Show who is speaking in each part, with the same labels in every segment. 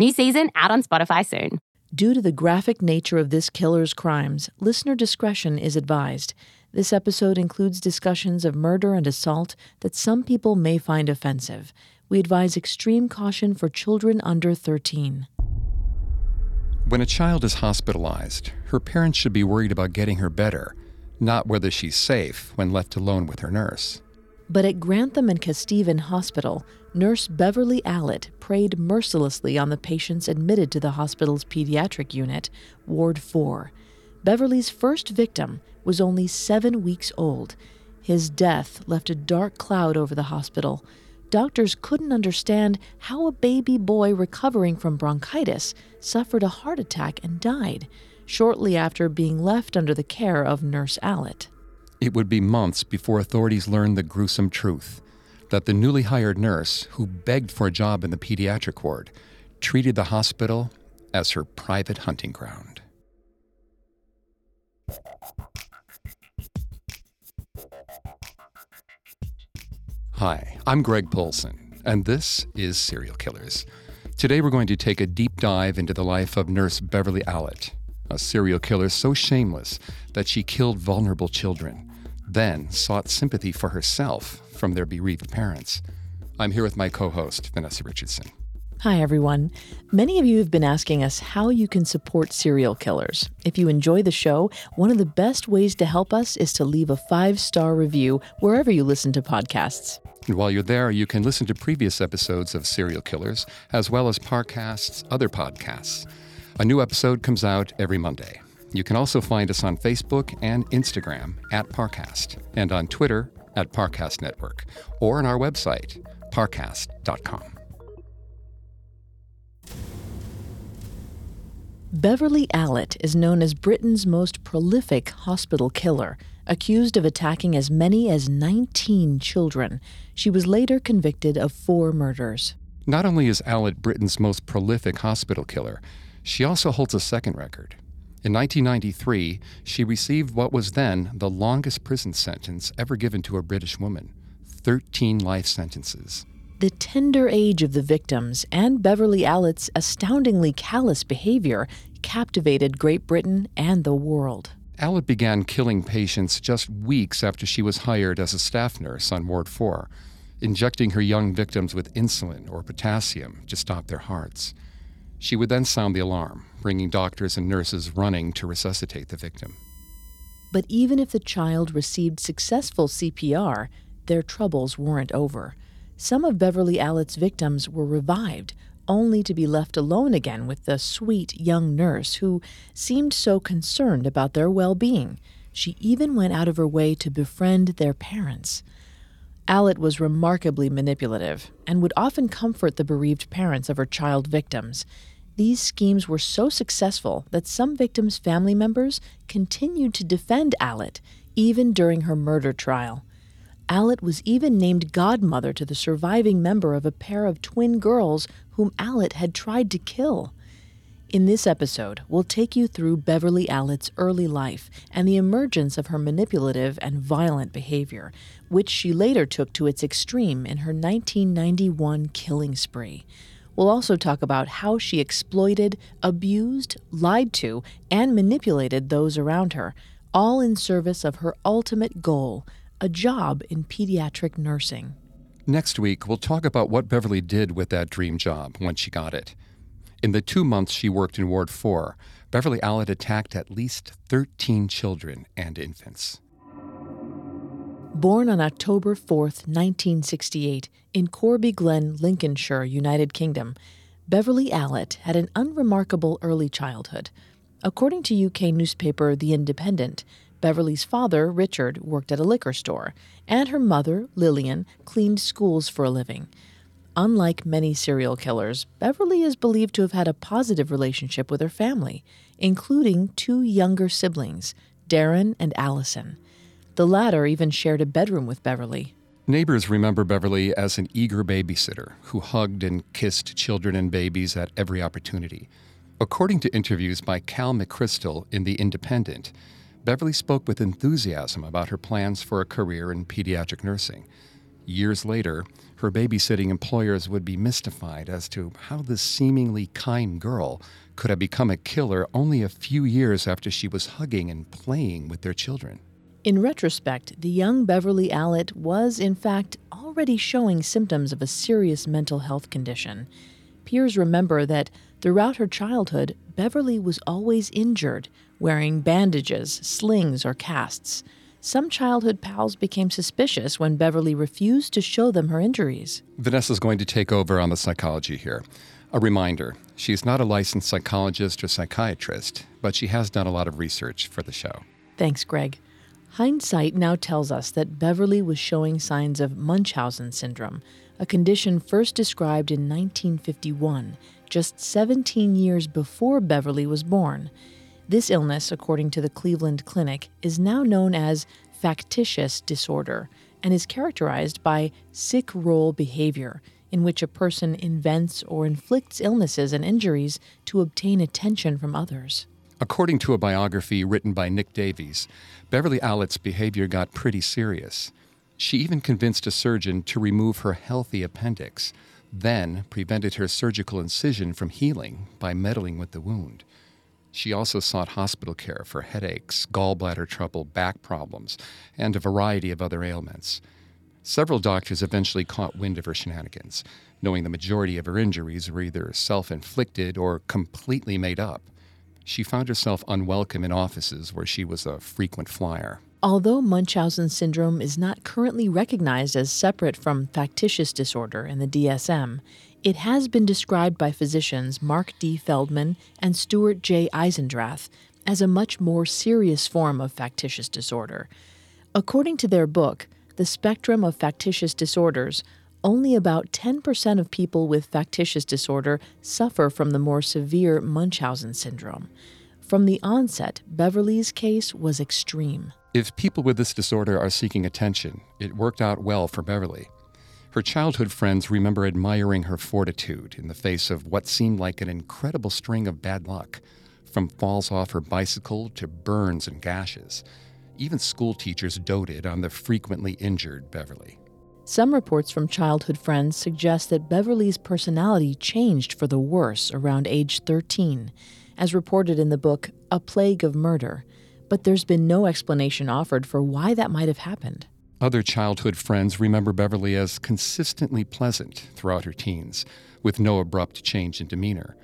Speaker 1: New season out on Spotify soon.
Speaker 2: Due to the graphic nature of this killer's crimes, listener discretion is advised. This episode includes discussions of murder and assault that some people may find offensive. We advise extreme caution for children under 13.
Speaker 3: When a child is hospitalized, her parents should be worried about getting her better, not whether she's safe when left alone with her nurse.
Speaker 2: But at Grantham and Kesteven Hospital, nurse Beverly Allitt preyed mercilessly on the patients admitted to the hospital's pediatric unit, Ward 4. Beverly's first victim was only seven weeks old. His death left a dark cloud over the hospital doctors couldn't understand how a baby boy recovering from bronchitis suffered a heart attack and died shortly after being left under the care of Nurse Allitt.
Speaker 3: It would be months before authorities learned the gruesome truth that the newly hired nurse, who begged for a job in the pediatric ward, treated the hospital as her private hunting ground. Hi, I'm Greg Polcyn, and this is Serial Killers. Today we're going to take a deep dive into the life of Nurse Beverly Allitt, a serial killer so shameless that she killed vulnerable children, then sought sympathy for herself from their bereaved parents. I'm here with my co host, Vanessa Richardson.
Speaker 2: Hi, everyone. Many of you have been asking us how you can support serial killers. If you enjoy the show, one of the best ways to help us is to leave a five star review wherever you listen to podcasts.
Speaker 3: And while you're there, you can listen to previous episodes of Serial Killers, as well as Parcast's other podcasts. A new episode comes out every Monday. You can also find us on Facebook and Instagram at Parcast, and on Twitter at Parcast Network, or on our website, parcast.com.
Speaker 2: Beverly Allitt is known as Britain's most prolific hospital killer, accused of attacking as many as 19 children. She was later convicted of four murders.
Speaker 3: Not only is Allitt Britain's most prolific hospital killer, she also holds a second record. In 1993, she received what was then the longest prison sentence ever given to a British woman 13 life sentences.
Speaker 2: The tender age of the victims and Beverly Allitt's astoundingly callous behavior captivated Great Britain and the world.
Speaker 3: Allitt began killing patients just weeks after she was hired as a staff nurse on Ward 4, injecting her young victims with insulin or potassium to stop their hearts. She would then sound the alarm, bringing doctors and nurses running to resuscitate the victim.
Speaker 2: But even if the child received successful CPR, their troubles weren't over. Some of Beverly Allitt's victims were revived, only to be left alone again with the sweet young nurse who seemed so concerned about their well being. She even went out of her way to befriend their parents. Allitt was remarkably manipulative and would often comfort the bereaved parents of her child victims. These schemes were so successful that some victims' family members continued to defend Allitt even during her murder trial. Allitt was even named godmother to the surviving member of a pair of twin girls whom Allitt had tried to kill. In this episode, we'll take you through Beverly Allitt's early life and the emergence of her manipulative and violent behavior, which she later took to its extreme in her 1991 killing spree. We'll also talk about how she exploited, abused, lied to, and manipulated those around her, all in service of her ultimate goal a job in pediatric nursing.
Speaker 3: Next week, we'll talk about what Beverly did with that dream job when she got it. In the two months she worked in Ward 4, Beverly Allitt attacked at least 13 children and infants.
Speaker 2: Born on October 4, 1968, in Corby Glen, Lincolnshire, United Kingdom, Beverly Allitt had an unremarkable early childhood. According to UK newspaper The Independent, Beverly's father, Richard, worked at a liquor store, and her mother, Lillian, cleaned schools for a living. Unlike many serial killers, Beverly is believed to have had a positive relationship with her family, including two younger siblings, Darren and Allison. The latter even shared a bedroom with Beverly.
Speaker 3: Neighbors remember Beverly as an eager babysitter who hugged and kissed children and babies at every opportunity. According to interviews by Cal McCrystal in The Independent, Beverly spoke with enthusiasm about her plans for a career in pediatric nursing. Years later, her babysitting employers would be mystified as to how this seemingly kind girl could have become a killer only a few years after she was hugging and playing with their children.
Speaker 2: In retrospect, the young Beverly Allitt was, in fact, already showing symptoms of a serious mental health condition. Peers remember that throughout her childhood, Beverly was always injured, wearing bandages, slings, or casts. Some childhood pals became suspicious when Beverly refused to show them her injuries.
Speaker 3: Vanessa's going to take over on the psychology here. A reminder she's not a licensed psychologist or psychiatrist, but she has done a lot of research for the show.
Speaker 2: Thanks, Greg. Hindsight now tells us that Beverly was showing signs of Munchausen syndrome, a condition first described in 1951, just 17 years before Beverly was born. This illness, according to the Cleveland Clinic, is now known as factitious disorder and is characterized by sick role behavior, in which a person invents or inflicts illnesses and injuries to obtain attention from others.
Speaker 3: According to a biography written by Nick Davies, Beverly Allitt's behavior got pretty serious. She even convinced a surgeon to remove her healthy appendix, then prevented her surgical incision from healing by meddling with the wound. She also sought hospital care for headaches, gallbladder trouble, back problems, and a variety of other ailments. Several doctors eventually caught wind of her shenanigans, knowing the majority of her injuries were either self inflicted or completely made up. She found herself unwelcome in offices where she was a frequent flyer.
Speaker 2: Although Munchausen syndrome is not currently recognized as separate from factitious disorder in the DSM, it has been described by physicians Mark D. Feldman and Stuart J. Eisendrath as a much more serious form of factitious disorder. According to their book, The Spectrum of Factitious Disorders, only about 10% of people with factitious disorder suffer from the more severe Munchausen syndrome. From the onset, Beverly's case was extreme.
Speaker 3: If people with this disorder are seeking attention, it worked out well for Beverly. Her childhood friends remember admiring her fortitude in the face of what seemed like an incredible string of bad luck, from falls off her bicycle to burns and gashes. Even school teachers doted on the frequently injured Beverly.
Speaker 2: Some reports from childhood friends suggest that Beverly's personality changed for the worse around age 13, as reported in the book A Plague of Murder, but there's been no explanation offered for why that might have happened.
Speaker 3: Other childhood friends remember Beverly as consistently pleasant throughout her teens, with no abrupt change in demeanor.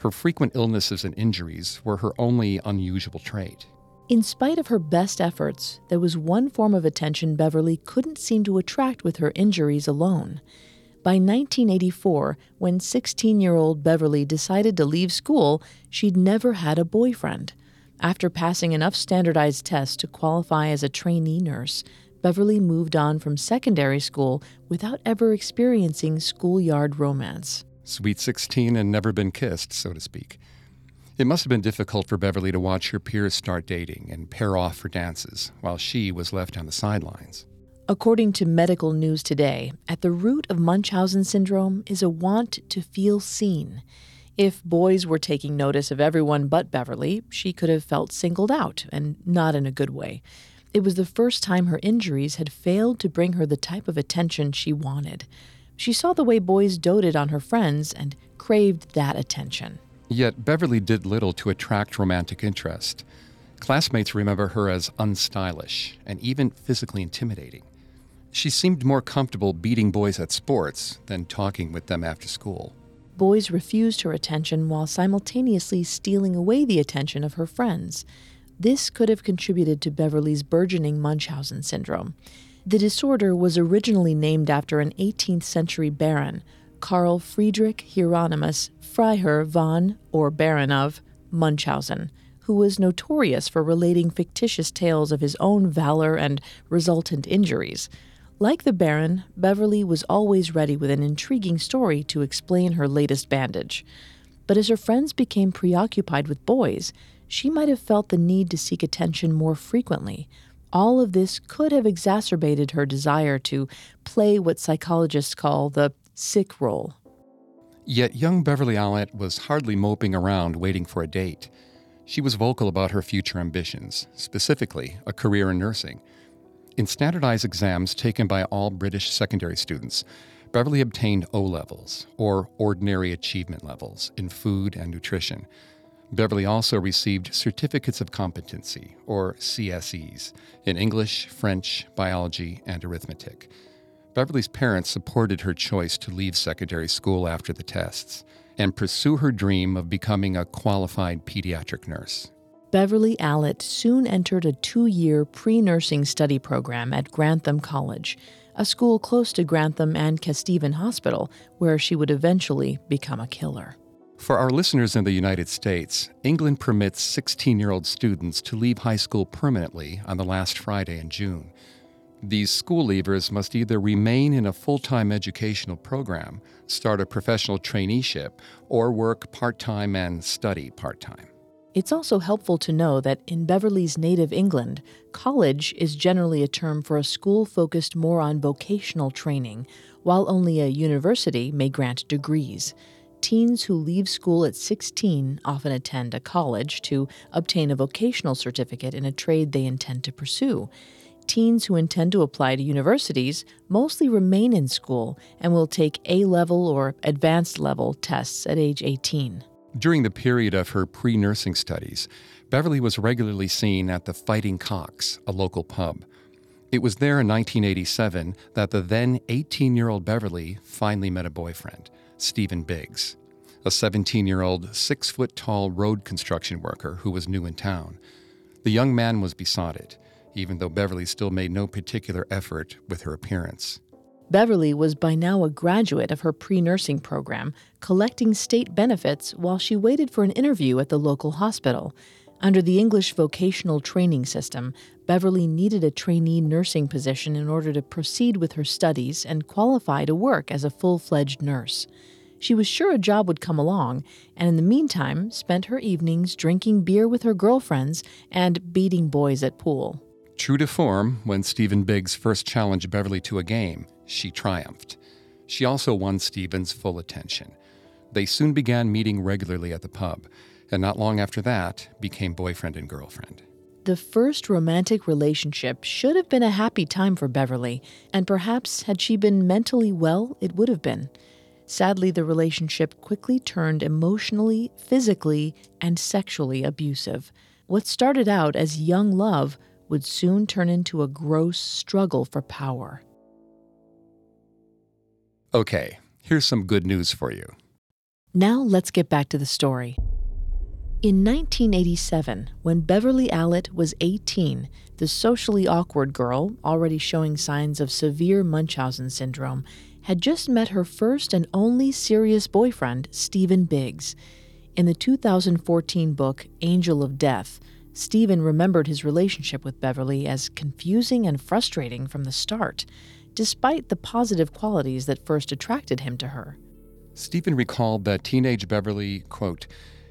Speaker 3: Her frequent illnesses and injuries were her only unusual trait.
Speaker 2: In spite of her best efforts, there was one form of attention Beverly couldn't seem to attract with her injuries alone. By 1984, when 16 year old Beverly decided to leave school, she'd never had a boyfriend. After passing enough standardized tests to qualify as a trainee nurse, Beverly moved on from secondary school without ever experiencing schoolyard romance.
Speaker 3: Sweet 16 and never been kissed, so to speak. It must have been difficult for Beverly to watch her peers start dating and pair off for dances, while she was left on the sidelines.
Speaker 2: According to Medical News Today, at the root of Munchausen syndrome is a want to feel seen. If boys were taking notice of everyone but Beverly, she could have felt singled out, and not in a good way. It was the first time her injuries had failed to bring her the type of attention she wanted. She saw the way boys doted on her friends and craved that attention.
Speaker 3: Yet Beverly did little to attract romantic interest. Classmates remember her as unstylish and even physically intimidating. She seemed more comfortable beating boys at sports than talking with them after school.
Speaker 2: Boys refused her attention while simultaneously stealing away the attention of her friends. This could have contributed to Beverly's burgeoning Munchausen syndrome. The disorder was originally named after an 18th century baron, Carl Friedrich Hieronymus Freiherr von, or Baron of, Munchausen, who was notorious for relating fictitious tales of his own valor and resultant injuries. Like the Baron, Beverly was always ready with an intriguing story to explain her latest bandage. But as her friends became preoccupied with boys, she might have felt the need to seek attention more frequently. All of this could have exacerbated her desire to play what psychologists call the sick role.
Speaker 3: Yet young Beverly Allitt was hardly moping around waiting for a date. She was vocal about her future ambitions, specifically a career in nursing. In standardized exams taken by all British secondary students, Beverly obtained O levels, or ordinary achievement levels, in food and nutrition. Beverly also received certificates of competency, or CSEs, in English, French, biology, and arithmetic. Beverly's parents supported her choice to leave secondary school after the tests and pursue her dream of becoming a qualified pediatric nurse.
Speaker 2: Beverly Allitt soon entered a two year pre nursing study program at Grantham College, a school close to Grantham and Kesteven Hospital, where she would eventually become a killer.
Speaker 3: For our listeners in the United States, England permits 16 year old students to leave high school permanently on the last Friday in June. These school leavers must either remain in a full time educational program, start a professional traineeship, or work part time and study part time.
Speaker 2: It's also helpful to know that in Beverly's native England, college is generally a term for a school focused more on vocational training, while only a university may grant degrees. Teens who leave school at 16 often attend a college to obtain a vocational certificate in a trade they intend to pursue. Teens who intend to apply to universities mostly remain in school and will take A level or advanced level tests at age 18.
Speaker 3: During the period of her pre nursing studies, Beverly was regularly seen at the Fighting Cocks, a local pub. It was there in 1987 that the then 18 year old Beverly finally met a boyfriend, Stephen Biggs, a 17 year old, six foot tall road construction worker who was new in town. The young man was besotted, even though Beverly still made no particular effort with her appearance.
Speaker 2: Beverly was by now a graduate of her pre nursing program, collecting state benefits while she waited for an interview at the local hospital. Under the English vocational training system, Beverly needed a trainee nursing position in order to proceed with her studies and qualify to work as a full fledged nurse. She was sure a job would come along, and in the meantime, spent her evenings drinking beer with her girlfriends and beating boys at pool.
Speaker 3: True to form, when Stephen Biggs first challenged Beverly to a game, she triumphed. She also won Stephen's full attention. They soon began meeting regularly at the pub, and not long after that, became boyfriend and girlfriend.
Speaker 2: The first romantic relationship should have been a happy time for Beverly, and perhaps had she been mentally well, it would have been. Sadly, the relationship quickly turned emotionally, physically, and sexually abusive. What started out as young love would soon turn into a gross struggle for power.
Speaker 3: Okay, here's some good news for you.
Speaker 2: Now let's get back to the story. In 1987, when Beverly Allitt was 18, the socially awkward girl, already showing signs of severe Munchausen syndrome, had just met her first and only serious boyfriend, Stephen Biggs. In the 2014 book Angel of Death, Stephen remembered his relationship with Beverly as confusing and frustrating from the start, despite the positive qualities that first attracted him to her.
Speaker 3: Stephen recalled that teenage Beverly, quote,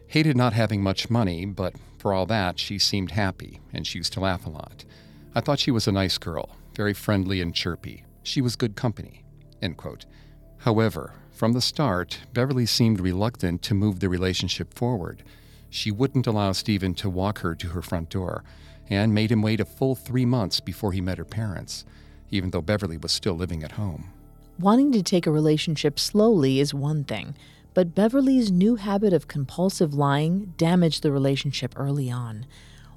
Speaker 3: hated not having much money, but for all that, she seemed happy and she used to laugh a lot. I thought she was a nice girl, very friendly and chirpy. She was good company, end quote. However, from the start, Beverly seemed reluctant to move the relationship forward. She wouldn't allow Stephen to walk her to her front door and made him wait a full three months before he met her parents, even though Beverly was still living at home.
Speaker 2: Wanting to take a relationship slowly is one thing, but Beverly's new habit of compulsive lying damaged the relationship early on.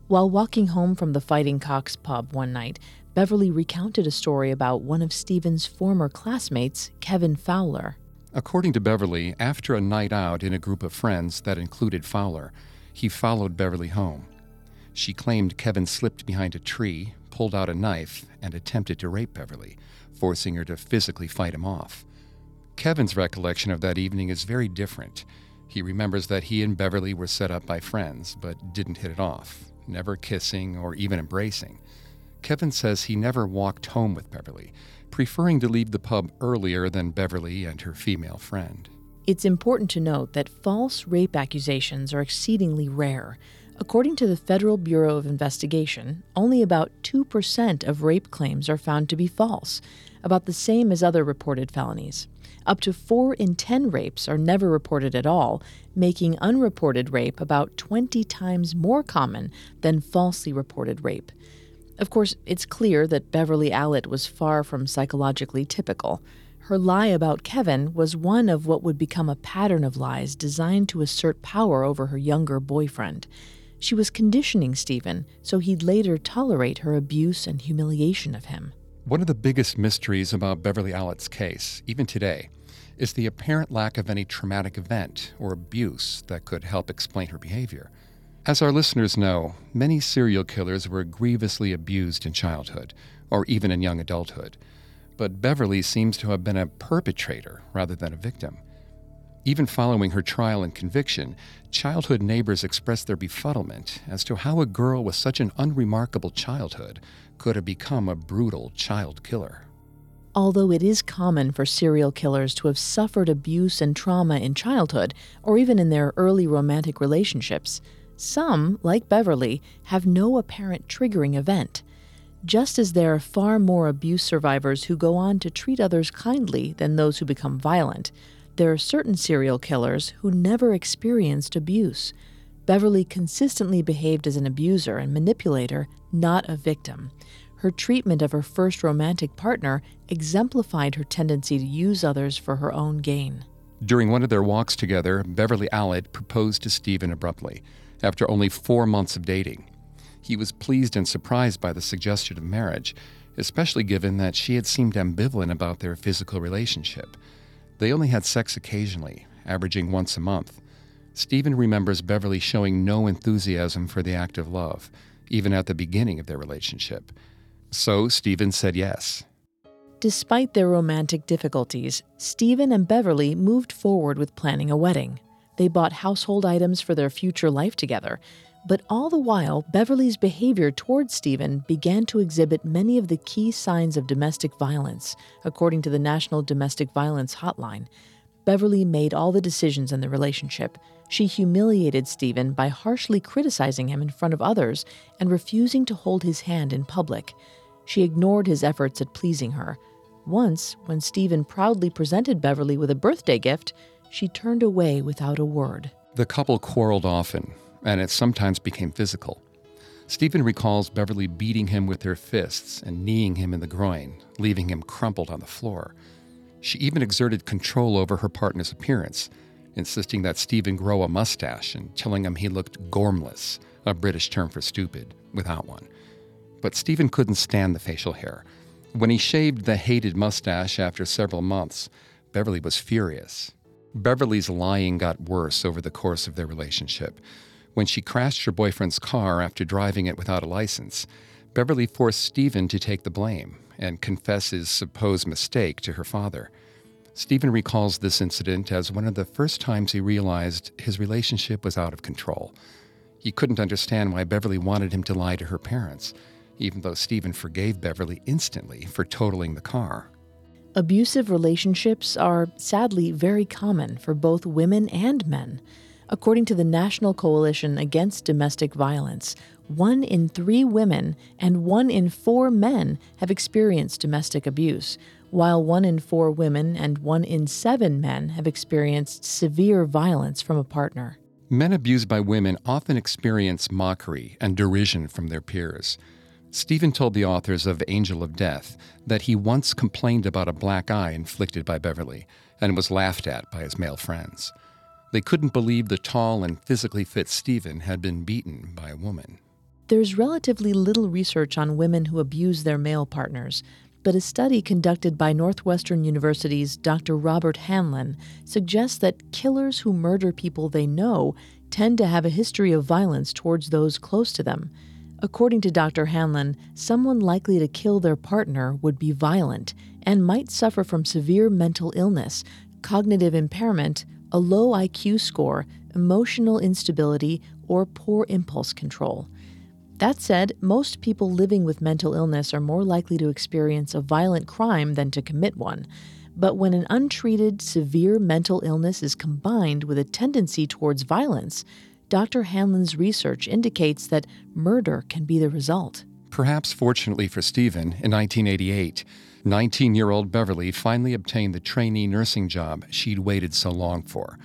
Speaker 2: While walking home from the Fighting Cocks pub one night, Beverly recounted a story about one of Stephen's former classmates, Kevin Fowler.
Speaker 3: According to Beverly, after a night out in a group of friends that included Fowler, he followed Beverly home. She claimed Kevin slipped behind a tree, pulled out a knife, and attempted to rape Beverly, forcing her to physically fight him off. Kevin's recollection of that evening is very different. He remembers that he and Beverly were set up by friends, but didn't hit it off, never kissing or even embracing. Kevin says he never walked home with Beverly, preferring to leave the pub earlier than Beverly and her female friend.
Speaker 2: It's important to note that false rape accusations are exceedingly rare. According to the Federal Bureau of Investigation, only about 2% of rape claims are found to be false, about the same as other reported felonies. Up to 4 in 10 rapes are never reported at all, making unreported rape about 20 times more common than falsely reported rape. Of course, it's clear that Beverly Allitt was far from psychologically typical. Her lie about Kevin was one of what would become a pattern of lies designed to assert power over her younger boyfriend. She was conditioning Stephen so he'd later tolerate her abuse and humiliation of him.
Speaker 3: One of the biggest mysteries about Beverly Allitt's case, even today, is the apparent lack of any traumatic event or abuse that could help explain her behavior. As our listeners know, many serial killers were grievously abused in childhood, or even in young adulthood. But Beverly seems to have been a perpetrator rather than a victim. Even following her trial and conviction, childhood neighbors expressed their befuddlement as to how a girl with such an unremarkable childhood could have become a brutal child killer.
Speaker 2: Although it is common for serial killers to have suffered abuse and trauma in childhood, or even in their early romantic relationships, some, like Beverly, have no apparent triggering event. Just as there are far more abuse survivors who go on to treat others kindly than those who become violent, there are certain serial killers who never experienced abuse. Beverly consistently behaved as an abuser and manipulator, not a victim. Her treatment of her first romantic partner exemplified her tendency to use others for her own gain.
Speaker 3: During one of their walks together, Beverly Allitt proposed to Stephen abruptly after only four months of dating. He was pleased and surprised by the suggestion of marriage, especially given that she had seemed ambivalent about their physical relationship. They only had sex occasionally, averaging once a month. Stephen remembers Beverly showing no enthusiasm for the act of love, even at the beginning of their relationship. So Stephen said yes.
Speaker 2: Despite their romantic difficulties, Stephen and Beverly moved forward with planning a wedding. They bought household items for their future life together. But all the while, Beverly's behavior towards Stephen began to exhibit many of the key signs of domestic violence, according to the National Domestic Violence Hotline. Beverly made all the decisions in the relationship. She humiliated Stephen by harshly criticizing him in front of others and refusing to hold his hand in public. She ignored his efforts at pleasing her. Once, when Stephen proudly presented Beverly with a birthday gift, she turned away without a word.
Speaker 3: The couple quarreled often, and it sometimes became physical. Stephen recalls Beverly beating him with her fists and kneeing him in the groin, leaving him crumpled on the floor. She even exerted control over her partner's appearance, insisting that Stephen grow a mustache and telling him he looked gormless, a British term for stupid, without one. But Stephen couldn't stand the facial hair. When he shaved the hated mustache after several months, Beverly was furious. Beverly's lying got worse over the course of their relationship. When she crashed her boyfriend's car after driving it without a license, Beverly forced Stephen to take the blame and confess his supposed mistake to her father. Stephen recalls this incident as one of the first times he realized his relationship was out of control. He couldn't understand why Beverly wanted him to lie to her parents, even though Stephen forgave Beverly instantly for totaling the car.
Speaker 2: Abusive relationships are sadly very common for both women and men. According to the National Coalition Against Domestic Violence, one in three women and one in four men have experienced domestic abuse, while one in four women and one in seven men have experienced severe violence from a partner.
Speaker 3: Men abused by women often experience mockery and derision from their peers. Stephen told the authors of Angel of Death that he once complained about a black eye inflicted by Beverly and was laughed at by his male friends. They couldn't believe the tall and physically fit Stephen had been beaten by a woman.
Speaker 2: There's relatively little research on women who abuse their male partners, but a study conducted by Northwestern University's Dr. Robert Hanlon suggests that killers who murder people they know tend to have a history of violence towards those close to them. According to Dr. Hanlon, someone likely to kill their partner would be violent and might suffer from severe mental illness, cognitive impairment, a low IQ score, emotional instability, or poor impulse control. That said, most people living with mental illness are more likely to experience a violent crime than to commit one. But when an untreated, severe mental illness is combined with a tendency towards violence, Dr. Hanlon's research indicates that murder can be the result.
Speaker 3: Perhaps fortunately for Stephen, in 1988, 19 year old Beverly finally obtained the trainee nursing job she'd waited so long for.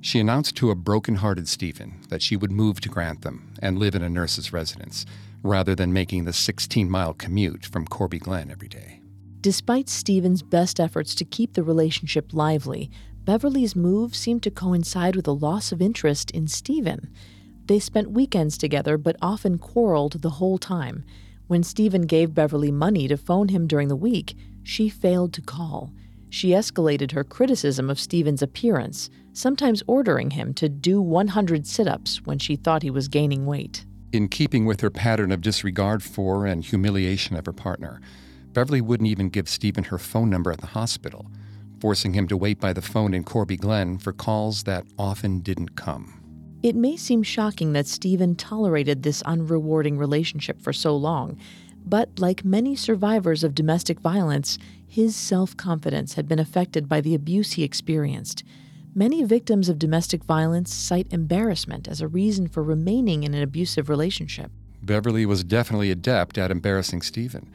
Speaker 3: She announced to a broken-hearted Stephen that she would move to Grantham and live in a nurse's residence, rather than making the 16 mile commute from Corby Glen every day.
Speaker 2: Despite Stephen's best efforts to keep the relationship lively, Beverly's move seemed to coincide with a loss of interest in Stephen. They spent weekends together, but often quarreled the whole time. When Stephen gave Beverly money to phone him during the week, she failed to call. She escalated her criticism of Stephen's appearance, sometimes ordering him to do 100 sit ups when she thought he was gaining weight.
Speaker 3: In keeping with her pattern of disregard for and humiliation of her partner, Beverly wouldn't even give Stephen her phone number at the hospital forcing him to wait by the phone in Corby Glen for calls that often didn't come.
Speaker 2: It may seem shocking that Stephen tolerated this unrewarding relationship for so long, but like many survivors of domestic violence, his self confidence had been affected by the abuse he experienced. Many victims of domestic violence cite embarrassment as a reason for remaining in an abusive relationship.
Speaker 3: Beverly was definitely adept at embarrassing Stephen.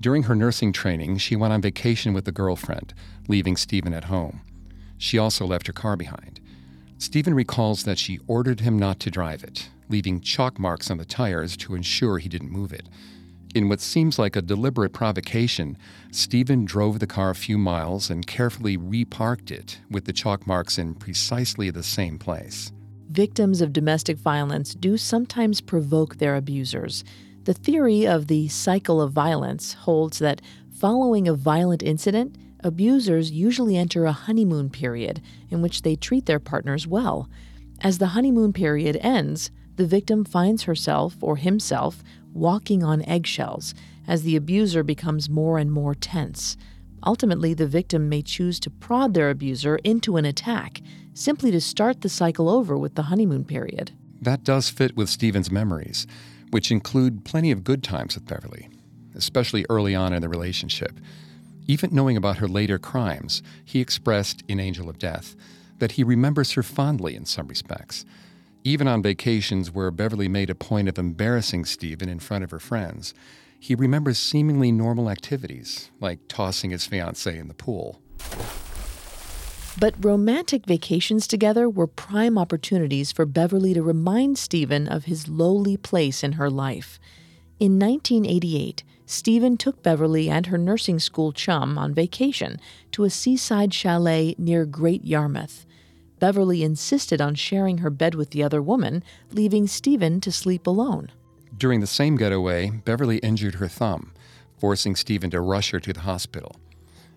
Speaker 3: During her nursing training, she went on vacation with a girlfriend, leaving Stephen at home. She also left her car behind. Stephen recalls that she ordered him not to drive it, leaving chalk marks on the tires to ensure he didn't move it. In what seems like a deliberate provocation, Stephen drove the car a few miles and carefully reparked it with the chalk marks in precisely the same place.
Speaker 2: Victims of domestic violence do sometimes provoke their abusers. The theory of the cycle of violence holds that following a violent incident, abusers usually enter a honeymoon period in which they treat their partners well. As the honeymoon period ends, the victim finds herself or himself walking on eggshells as the abuser becomes more and more tense. Ultimately, the victim may choose to prod their abuser into an attack, simply to start the cycle over with the honeymoon period.
Speaker 3: That does fit with Stephen's memories which include plenty of good times with Beverly, especially early on in the relationship. Even knowing about her later crimes, he expressed in Angel of Death that he remembers her fondly in some respects. Even on vacations where Beverly made a point of embarrassing Stephen in front of her friends, he remembers seemingly normal activities, like tossing his fiancee in the pool.
Speaker 2: But romantic vacations together were prime opportunities for Beverly to remind Stephen of his lowly place in her life. In 1988, Stephen took Beverly and her nursing school chum on vacation to a seaside chalet near Great Yarmouth. Beverly insisted on sharing her bed with the other woman, leaving Stephen to sleep alone.
Speaker 3: During the same getaway, Beverly injured her thumb, forcing Stephen to rush her to the hospital.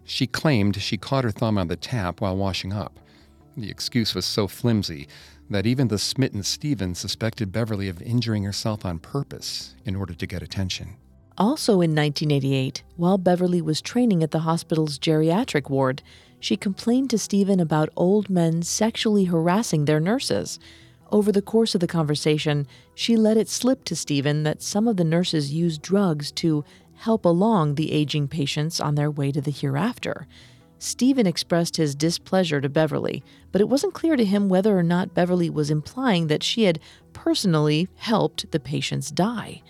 Speaker 3: She claimed she caught her thumb on the tap while washing up. The excuse was so flimsy that even the smitten Stephen suspected Beverly of injuring herself on purpose in order to get attention.
Speaker 2: Also in 1988, while Beverly was training at the hospital's geriatric ward, she complained to Stephen about old men sexually harassing their nurses. Over the course of the conversation, she let it slip to Stephen that some of the nurses used drugs to help along the aging patients on their way to the hereafter. Stephen expressed his displeasure to Beverly, but it wasn't clear to him whether or not Beverly was implying that she had personally helped the patients die.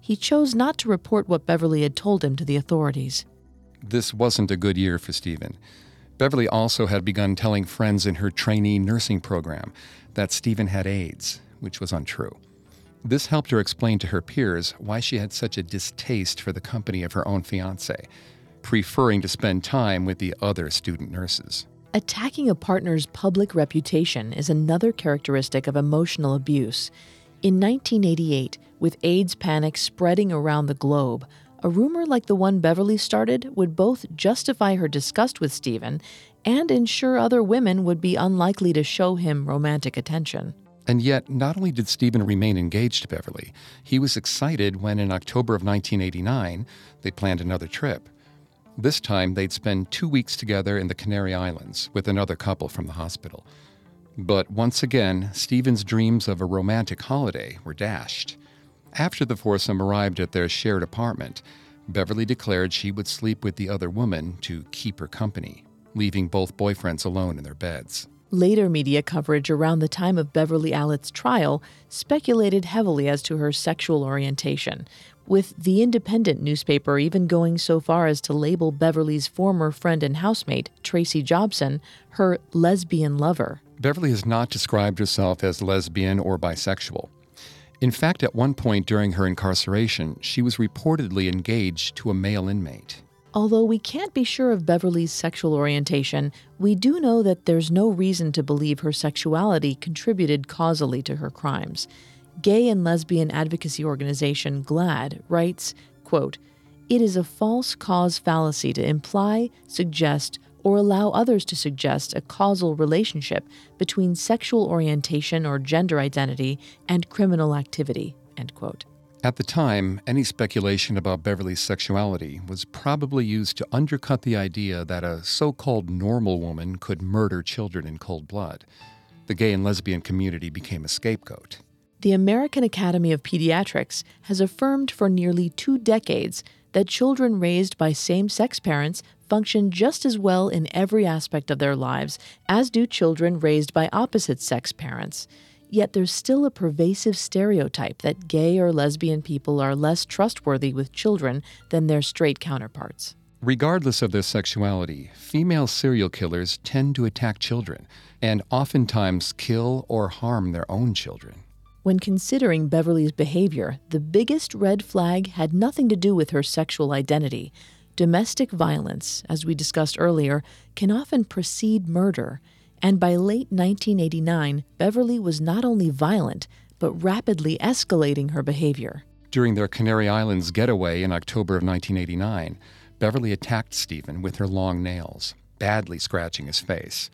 Speaker 2: He chose not to report what Beverly had told him to the authorities.
Speaker 3: This wasn't a good year for Stephen. Beverly also had begun telling friends in her trainee nursing program that Stephen had AIDS, which was untrue. This helped her explain to her peers why she had such a distaste for the company of her own fiance preferring to spend time with the other student nurses.
Speaker 2: Attacking a partner's public reputation is another characteristic of emotional abuse. In 1988, with AIDS panic spreading around the globe, a rumor like the one Beverly started would both justify her disgust with Stephen and ensure other women would be unlikely to show him romantic attention.
Speaker 3: And yet, not only did Stephen remain engaged to Beverly, he was excited when in October of 1989 they planned another trip. This time, they'd spend two weeks together in the Canary Islands with another couple from the hospital. But once again, Stephen's dreams of a romantic holiday were dashed. After the foursome arrived at their shared apartment, Beverly declared she would sleep with the other woman to keep her company, leaving both boyfriends alone in their beds.
Speaker 2: Later media coverage around the time of Beverly Allitt's trial speculated heavily as to her sexual orientation, with The Independent newspaper even going so far as to label Beverly's former friend and housemate, Tracy Jobson, her lesbian lover.
Speaker 3: Beverly has not described herself as lesbian or bisexual. In fact, at one point during her incarceration, she was reportedly engaged to a male inmate.
Speaker 2: Although we can't be sure of Beverly's sexual orientation, we do know that there's no reason to believe her sexuality contributed causally to her crimes gay and lesbian advocacy organization GLAAD writes, quote, It is a false cause fallacy to imply, suggest, or allow others to suggest a causal relationship between sexual orientation or gender identity and criminal activity. End quote.
Speaker 3: At the time, any speculation about Beverly's sexuality was probably used to undercut the idea that a so called normal woman could murder children in cold blood. The gay and lesbian community became a scapegoat.
Speaker 2: The American Academy of Pediatrics has affirmed for nearly two decades that children raised by same sex parents function just as well in every aspect of their lives as do children raised by opposite sex parents. Yet there's still a pervasive stereotype that gay or lesbian people are less trustworthy with children than their straight counterparts.
Speaker 3: Regardless of their sexuality, female serial killers tend to attack children and oftentimes kill or harm their own children.
Speaker 2: When considering Beverly's behavior, the biggest red flag had nothing to do with her sexual identity. Domestic violence, as we discussed earlier, can often precede murder. And by late 1989, Beverly was not only violent, but rapidly escalating her behavior.
Speaker 3: During their Canary Islands getaway in October of 1989, Beverly attacked Stephen with her long nails, badly scratching his face.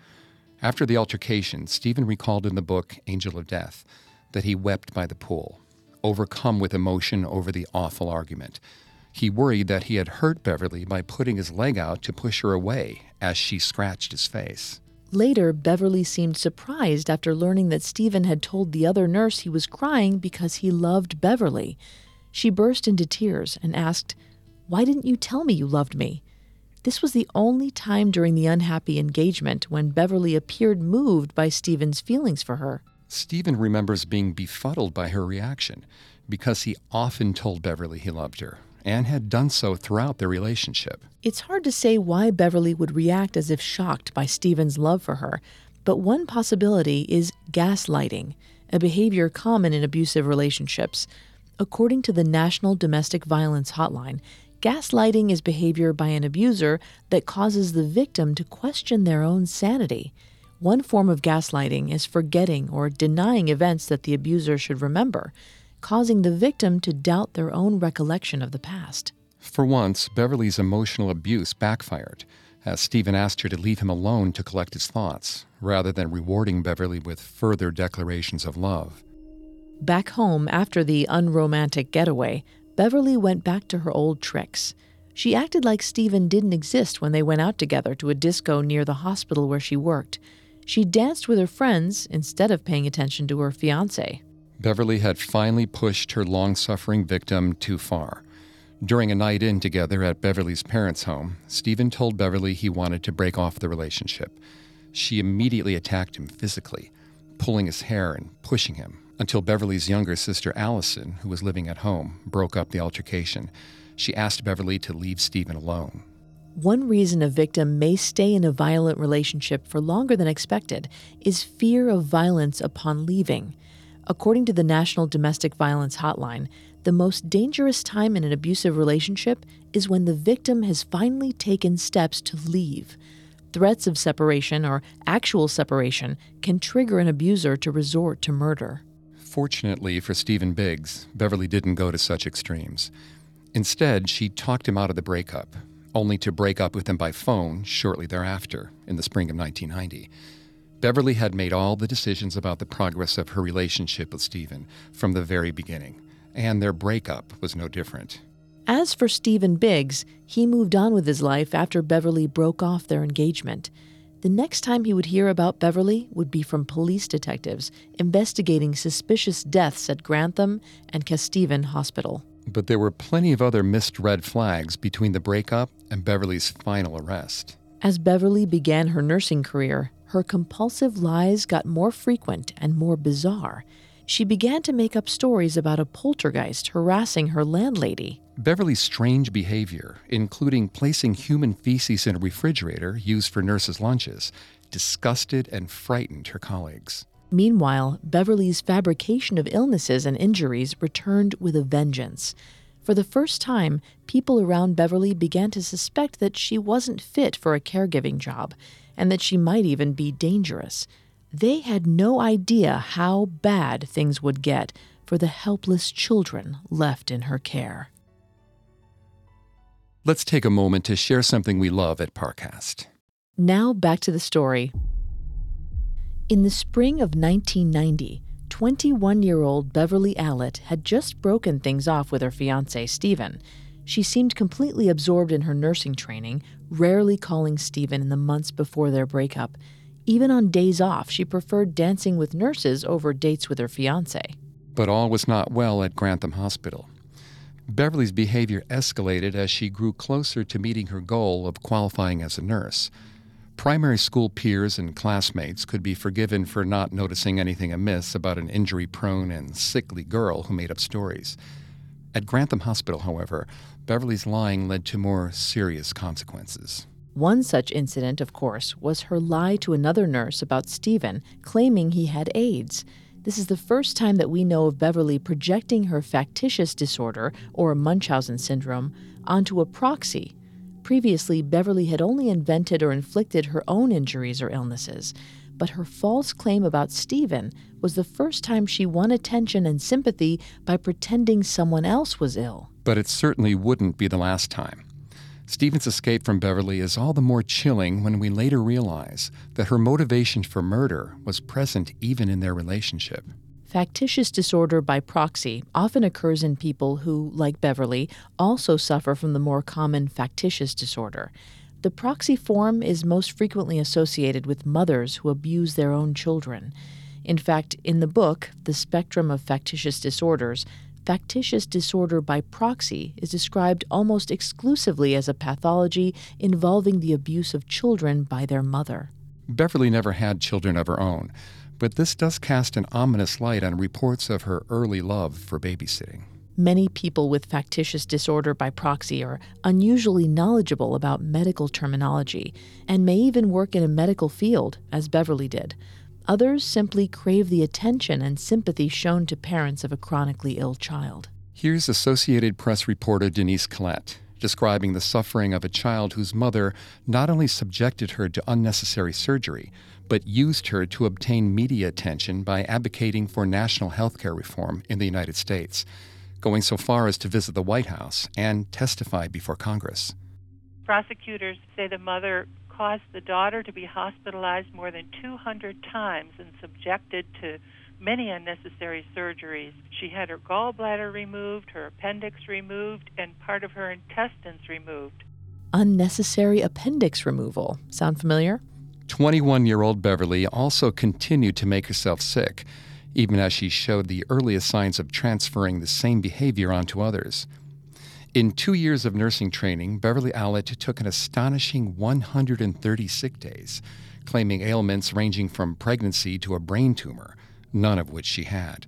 Speaker 3: After the altercation, Stephen recalled in the book Angel of Death that he wept by the pool, overcome with emotion over the awful argument. He worried that he had hurt Beverly by putting his leg out to push her away as she scratched his face.
Speaker 2: Later, Beverly seemed surprised after learning that Stephen had told the other nurse he was crying because he loved Beverly. She burst into tears and asked, Why didn't you tell me you loved me? This was the only time during the unhappy engagement when Beverly appeared moved by Stephen's feelings for her.
Speaker 3: Stephen remembers being befuddled by her reaction because he often told Beverly he loved her and had done so throughout their relationship.
Speaker 2: It's hard to say why Beverly would react as if shocked by Stephen's love for her, but one possibility is gaslighting, a behavior common in abusive relationships. According to the National Domestic Violence Hotline, gaslighting is behavior by an abuser that causes the victim to question their own sanity. One form of gaslighting is forgetting or denying events that the abuser should remember, causing the victim to doubt their own recollection of the past.
Speaker 3: For once, Beverly's emotional abuse backfired, as Stephen asked her to leave him alone to collect his thoughts, rather than rewarding Beverly with further declarations of love.
Speaker 2: Back home after the unromantic getaway, Beverly went back to her old tricks. She acted like Stephen didn't exist when they went out together to a disco near the hospital where she worked. She danced with her friends instead of paying attention to her fiance.
Speaker 3: Beverly had finally pushed her long suffering victim too far. During a night in together at Beverly's parents' home, Stephen told Beverly he wanted to break off the relationship. She immediately attacked him physically, pulling his hair and pushing him, until Beverly's younger sister Allison, who was living at home, broke up the altercation. She asked Beverly to leave Stephen alone.
Speaker 2: One reason a victim may stay in a violent relationship for longer than expected is fear of violence upon leaving. According to the National Domestic Violence Hotline, the most dangerous time in an abusive relationship is when the victim has finally taken steps to leave. Threats of separation or actual separation can trigger an abuser to resort to murder.
Speaker 3: Fortunately for Stephen Biggs, Beverley didn't go to such extremes. Instead, she talked him out of the breakup, only to break up with him by phone shortly thereafter, in the spring of 1990. Beverley had made all the decisions about the progress of her relationship with Stephen from the very beginning, and their breakup was no different.
Speaker 2: As for Stephen Biggs, he moved on with his life after Beverley broke off their engagement. The next time he would hear about Beverley would be from police detectives investigating suspicious deaths at Grantham and Kesteven Hospital.
Speaker 3: But there were plenty of other missed red flags between the breakup and Beverley's final arrest.
Speaker 2: As Beverley began her nursing career, her compulsive lies got more frequent and more bizarre. She began to make up stories about a poltergeist harassing her landlady.
Speaker 3: Beverley's strange behavior, including placing human feces in a refrigerator used for nurses' lunches, disgusted and frightened her colleagues.
Speaker 2: Meanwhile, Beverley's fabrication of illnesses and injuries returned with a vengeance. For the first time, people around Beverley began to suspect that she wasn't fit for a caregiving job and that she might even be dangerous. They had no idea how bad things would get for the helpless children left in her care.
Speaker 3: Let's take a moment to share something we love at Parcast.
Speaker 2: Now back to the story. In the spring of 1990, 21 year old Beverley Allitt had just broken things off with her fiance, Stephen. She seemed completely absorbed in her nursing training, rarely calling Stephen in the months before their breakup. Even on days off, she preferred dancing with nurses over dates with her fiance.
Speaker 3: But all was not well at Grantham Hospital. Beverley's behavior escalated as she grew closer to meeting her goal of qualifying as a nurse. Primary school peers and classmates could be forgiven for not noticing anything amiss about an injury prone and sickly girl who made up stories. At Grantham Hospital, however, Beverley's lying led to more serious consequences.
Speaker 2: One such incident, of course, was her lie to another nurse about Stephen, claiming he had AIDS. This is the first time that we know of Beverley projecting her factitious disorder, or Munchausen syndrome, onto a proxy. Previously, Beverley had only invented or inflicted her own injuries or illnesses, but her false claim about Stephen was the first time she won attention and sympathy by pretending someone else was ill.
Speaker 3: But it certainly wouldn't be the last time. Stephen's escape from Beverley is all the more chilling when we later realize that her motivation for murder was present even in their relationship.
Speaker 2: Factitious disorder by proxy often occurs in people who, like Beverley, also suffer from the more common factitious disorder. The proxy form is most frequently associated with mothers who abuse their own children. In fact, in the book, The Spectrum of Factitious Disorders, factitious disorder by proxy is described almost exclusively as a pathology involving the abuse of children by their mother.
Speaker 3: Beverley never had children of her own, but this does cast an ominous light on reports of her early love for babysitting.
Speaker 2: Many people with factitious disorder by proxy are unusually knowledgeable about medical terminology and may even work in a medical field, as Beverley did. Others simply crave the attention and sympathy shown to parents of a chronically ill child.
Speaker 3: Here's Associated Press reporter Denise Collette describing the suffering of a child whose mother not only subjected her to unnecessary surgery, but used her to obtain media attention by advocating for national health care reform in the United States, going so far as to visit the White House and testify before Congress.
Speaker 4: Prosecutors say the mother caused the daughter to be hospitalized more than 200 times and subjected to many unnecessary surgeries. She had her gallbladder removed, her appendix removed, and part of her intestines removed.
Speaker 2: Unnecessary appendix removal. Sound familiar?
Speaker 3: 21 year old Beverley also continued to make herself sick, even as she showed the earliest signs of transferring the same behavior onto others. In two years of nursing training, Beverley Allitt took an astonishing 130 sick days, claiming ailments ranging from pregnancy to a brain tumor, none of which she had.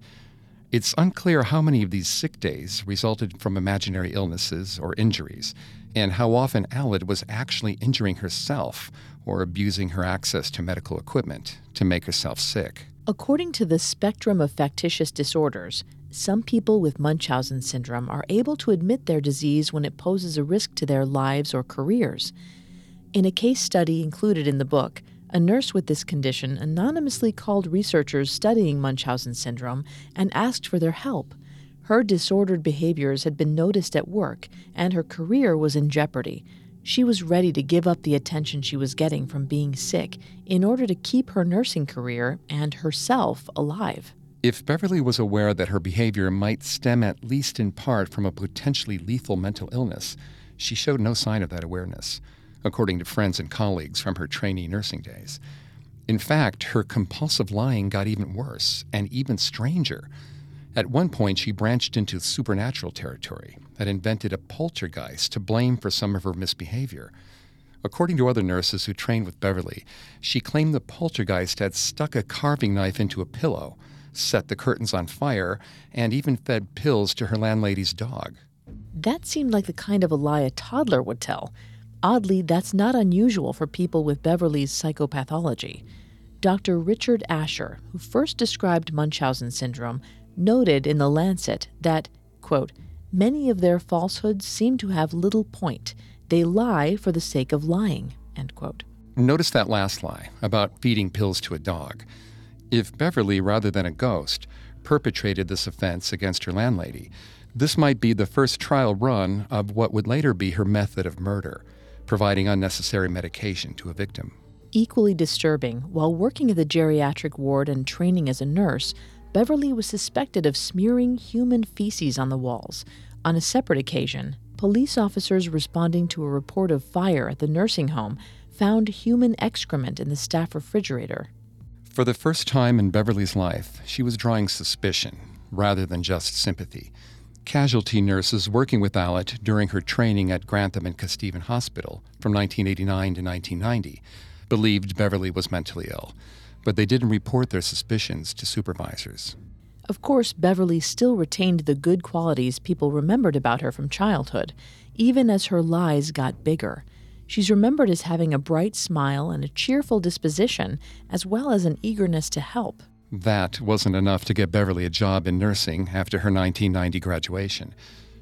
Speaker 3: It's unclear how many of these sick days resulted from imaginary illnesses or injuries, and how often Allitt was actually injuring herself or abusing her access to medical equipment to make herself sick.
Speaker 2: According to the spectrum of factitious disorders, some people with Munchausen syndrome are able to admit their disease when it poses a risk to their lives or careers. In a case study included in the book, a nurse with this condition anonymously called researchers studying Munchausen syndrome and asked for their help. Her disordered behaviors had been noticed at work, and her career was in jeopardy. She was ready to give up the attention she was getting from being sick in order to keep her nursing career and herself alive.
Speaker 3: If Beverley was aware that her behavior might stem at least in part from a potentially lethal mental illness, she showed no sign of that awareness according to friends and colleagues from her trainee nursing days. In fact, her compulsive lying got even worse and even stranger. At one point, she branched into supernatural territory and invented a poltergeist to blame for some of her misbehavior. According to other nurses who trained with Beverley, she claimed the poltergeist had stuck a carving knife into a pillow, set the curtains on fire, and even fed pills to her landlady's dog.
Speaker 2: That seemed like the kind of a lie a toddler would tell. Oddly, that's not unusual for people with Beverley's psychopathology. Dr. Richard Asher, who first described Munchausen syndrome, noted in The Lancet that, quote, many of their falsehoods seem to have little point. They lie for the sake of lying, end quote.
Speaker 3: Notice that last lie about feeding pills to a dog. If Beverley, rather than a ghost, perpetrated this offense against her landlady, this might be the first trial run of what would later be her method of murder providing unnecessary medication to a victim.
Speaker 2: Equally disturbing, while working at the geriatric ward and training as a nurse, Beverley was suspected of smearing human feces on the walls. On a separate occasion, police officers responding to a report of fire at the nursing home found human excrement in the staff refrigerator.
Speaker 3: For the first time in Beverley's life, she was drawing suspicion rather than just sympathy casualty nurses working with Allitt during her training at Grantham and Kesteven Hospital from 1989 to 1990 believed Beverley was mentally ill, but they didn't report their suspicions to supervisors.
Speaker 2: Of course, Beverley still retained the good qualities people remembered about her from childhood, even as her lies got bigger. She's remembered as having a bright smile and a cheerful disposition, as well as an eagerness to help.
Speaker 3: That wasn't enough to get Beverley a job in nursing after her 1990 graduation.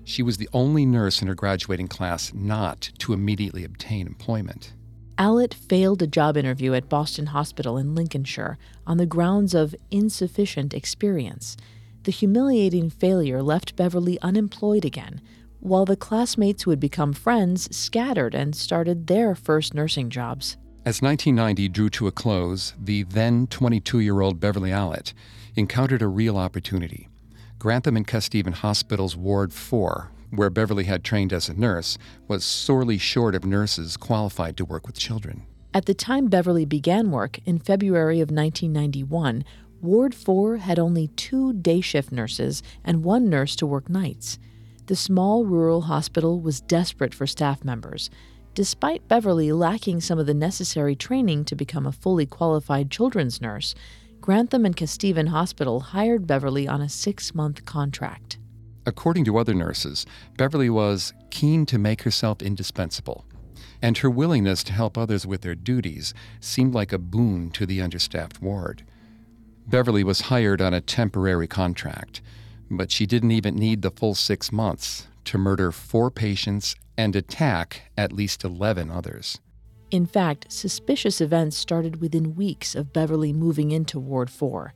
Speaker 3: She was the only nurse in her graduating class not to immediately obtain employment.
Speaker 2: Allitt failed a job interview at Boston Hospital in Lincolnshire on the grounds of insufficient experience. The humiliating failure left Beverley unemployed again, while the classmates who had become friends scattered and started their first nursing jobs.
Speaker 3: As 1990 drew to a close, the then 22 year old Beverley Allitt encountered a real opportunity. Grantham and Kesteven Hospital's Ward 4, where Beverley had trained as a nurse, was sorely short of nurses qualified to work with children.
Speaker 2: At the time Beverley began work in February of 1991, Ward 4 had only two day shift nurses and one nurse to work nights. The small rural hospital was desperate for staff members. Despite Beverley lacking some of the necessary training to become a fully qualified children's nurse, Grantham and Kesteven Hospital hired Beverley on a six month contract.
Speaker 3: According to other nurses, Beverley was keen to make herself indispensable, and her willingness to help others with their duties seemed like a boon to the understaffed ward. Beverley was hired on a temporary contract, but she didn't even need the full six months to murder four patients and attack at least 11 others.
Speaker 2: In fact, suspicious events started within weeks of Beverley moving into Ward 4.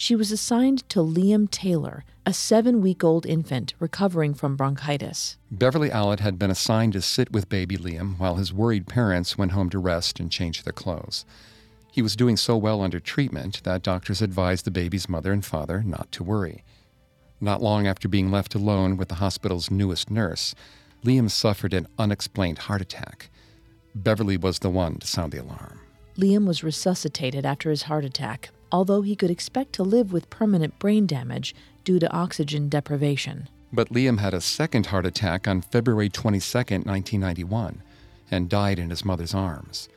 Speaker 2: She was assigned to Liam Taylor, a seven week old infant recovering from bronchitis.
Speaker 3: Beverley Allitt had been assigned to sit with baby Liam while his worried parents went home to rest and change their clothes. He was doing so well under treatment that doctors advised the baby's mother and father not to worry. Not long after being left alone with the hospital's newest nurse, Liam suffered an unexplained heart attack. Beverley was the one to sound the alarm.
Speaker 2: Liam was resuscitated after his heart attack, although he could expect to live with permanent brain damage due to oxygen deprivation.
Speaker 3: But Liam had a second heart attack on February 22, 1991, and died in his mother's arms.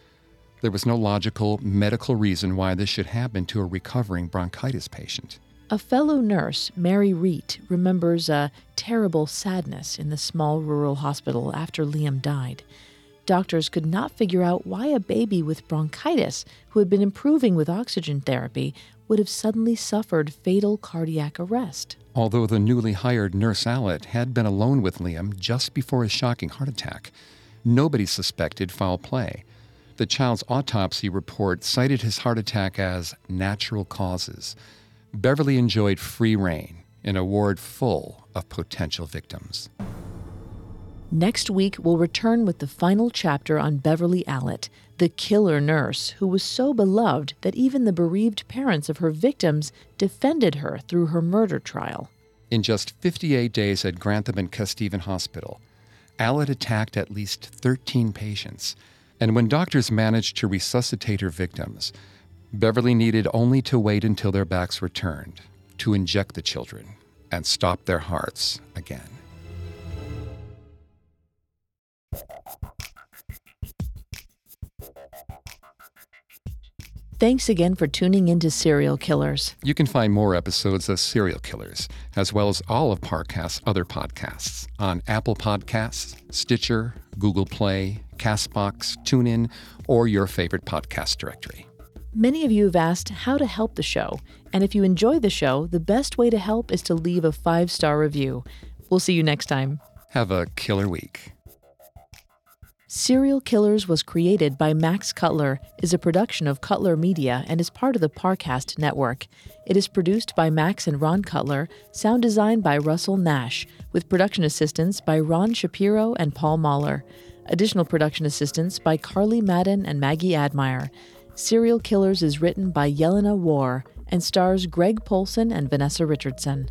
Speaker 3: There was no logical medical reason why this should happen to a recovering bronchitis patient.
Speaker 2: A fellow nurse, Mary Reet, remembers a terrible sadness in the small rural hospital after Liam died. Doctors could not figure out why a baby with bronchitis, who had been improving with oxygen therapy, would have suddenly suffered fatal cardiac arrest.
Speaker 3: Although the newly hired nurse Allitt had been alone with Liam just before his shocking heart attack, nobody suspected foul play. The child's autopsy report cited his heart attack as natural causes. Beverley enjoyed free rein in a ward full of potential victims.
Speaker 2: Next week, we'll return with the final chapter on Beverley Allitt, the killer nurse who was so beloved that even the bereaved parents of her victims defended her through her murder trial.
Speaker 3: In just 58 days at Grantham and Kesteven Hospital, Allitt attacked at least 13 patients. And when doctors managed to resuscitate her victims, Beverley needed only to wait until their backs were turned to inject the children and stop their hearts again.
Speaker 2: Thanks again for tuning into Serial Killers.
Speaker 3: You can find more episodes of Serial Killers, as well as all of Parcast's other podcasts on Apple Podcasts, Stitcher, Google Play, Castbox, TuneIn, or your favorite podcast directory.
Speaker 2: Many of you have asked how to help the show, and if you enjoy the show, the best way to help is to leave a five star review. We'll see you next time.
Speaker 3: Have a killer week.
Speaker 2: Serial Killers was created by Max Cutler, is a production of Cutler Media, and is part of the Parcast network. It is produced by Max and Ron Cutler, sound design by Russell Nash, with production assistance by Ron Shapiro and Paul Mahler. Additional production assistance by Carly Madden and Maggie Admire. Serial Killers is written by Yelena War and stars Greg Polcyn and Vanessa Richardson.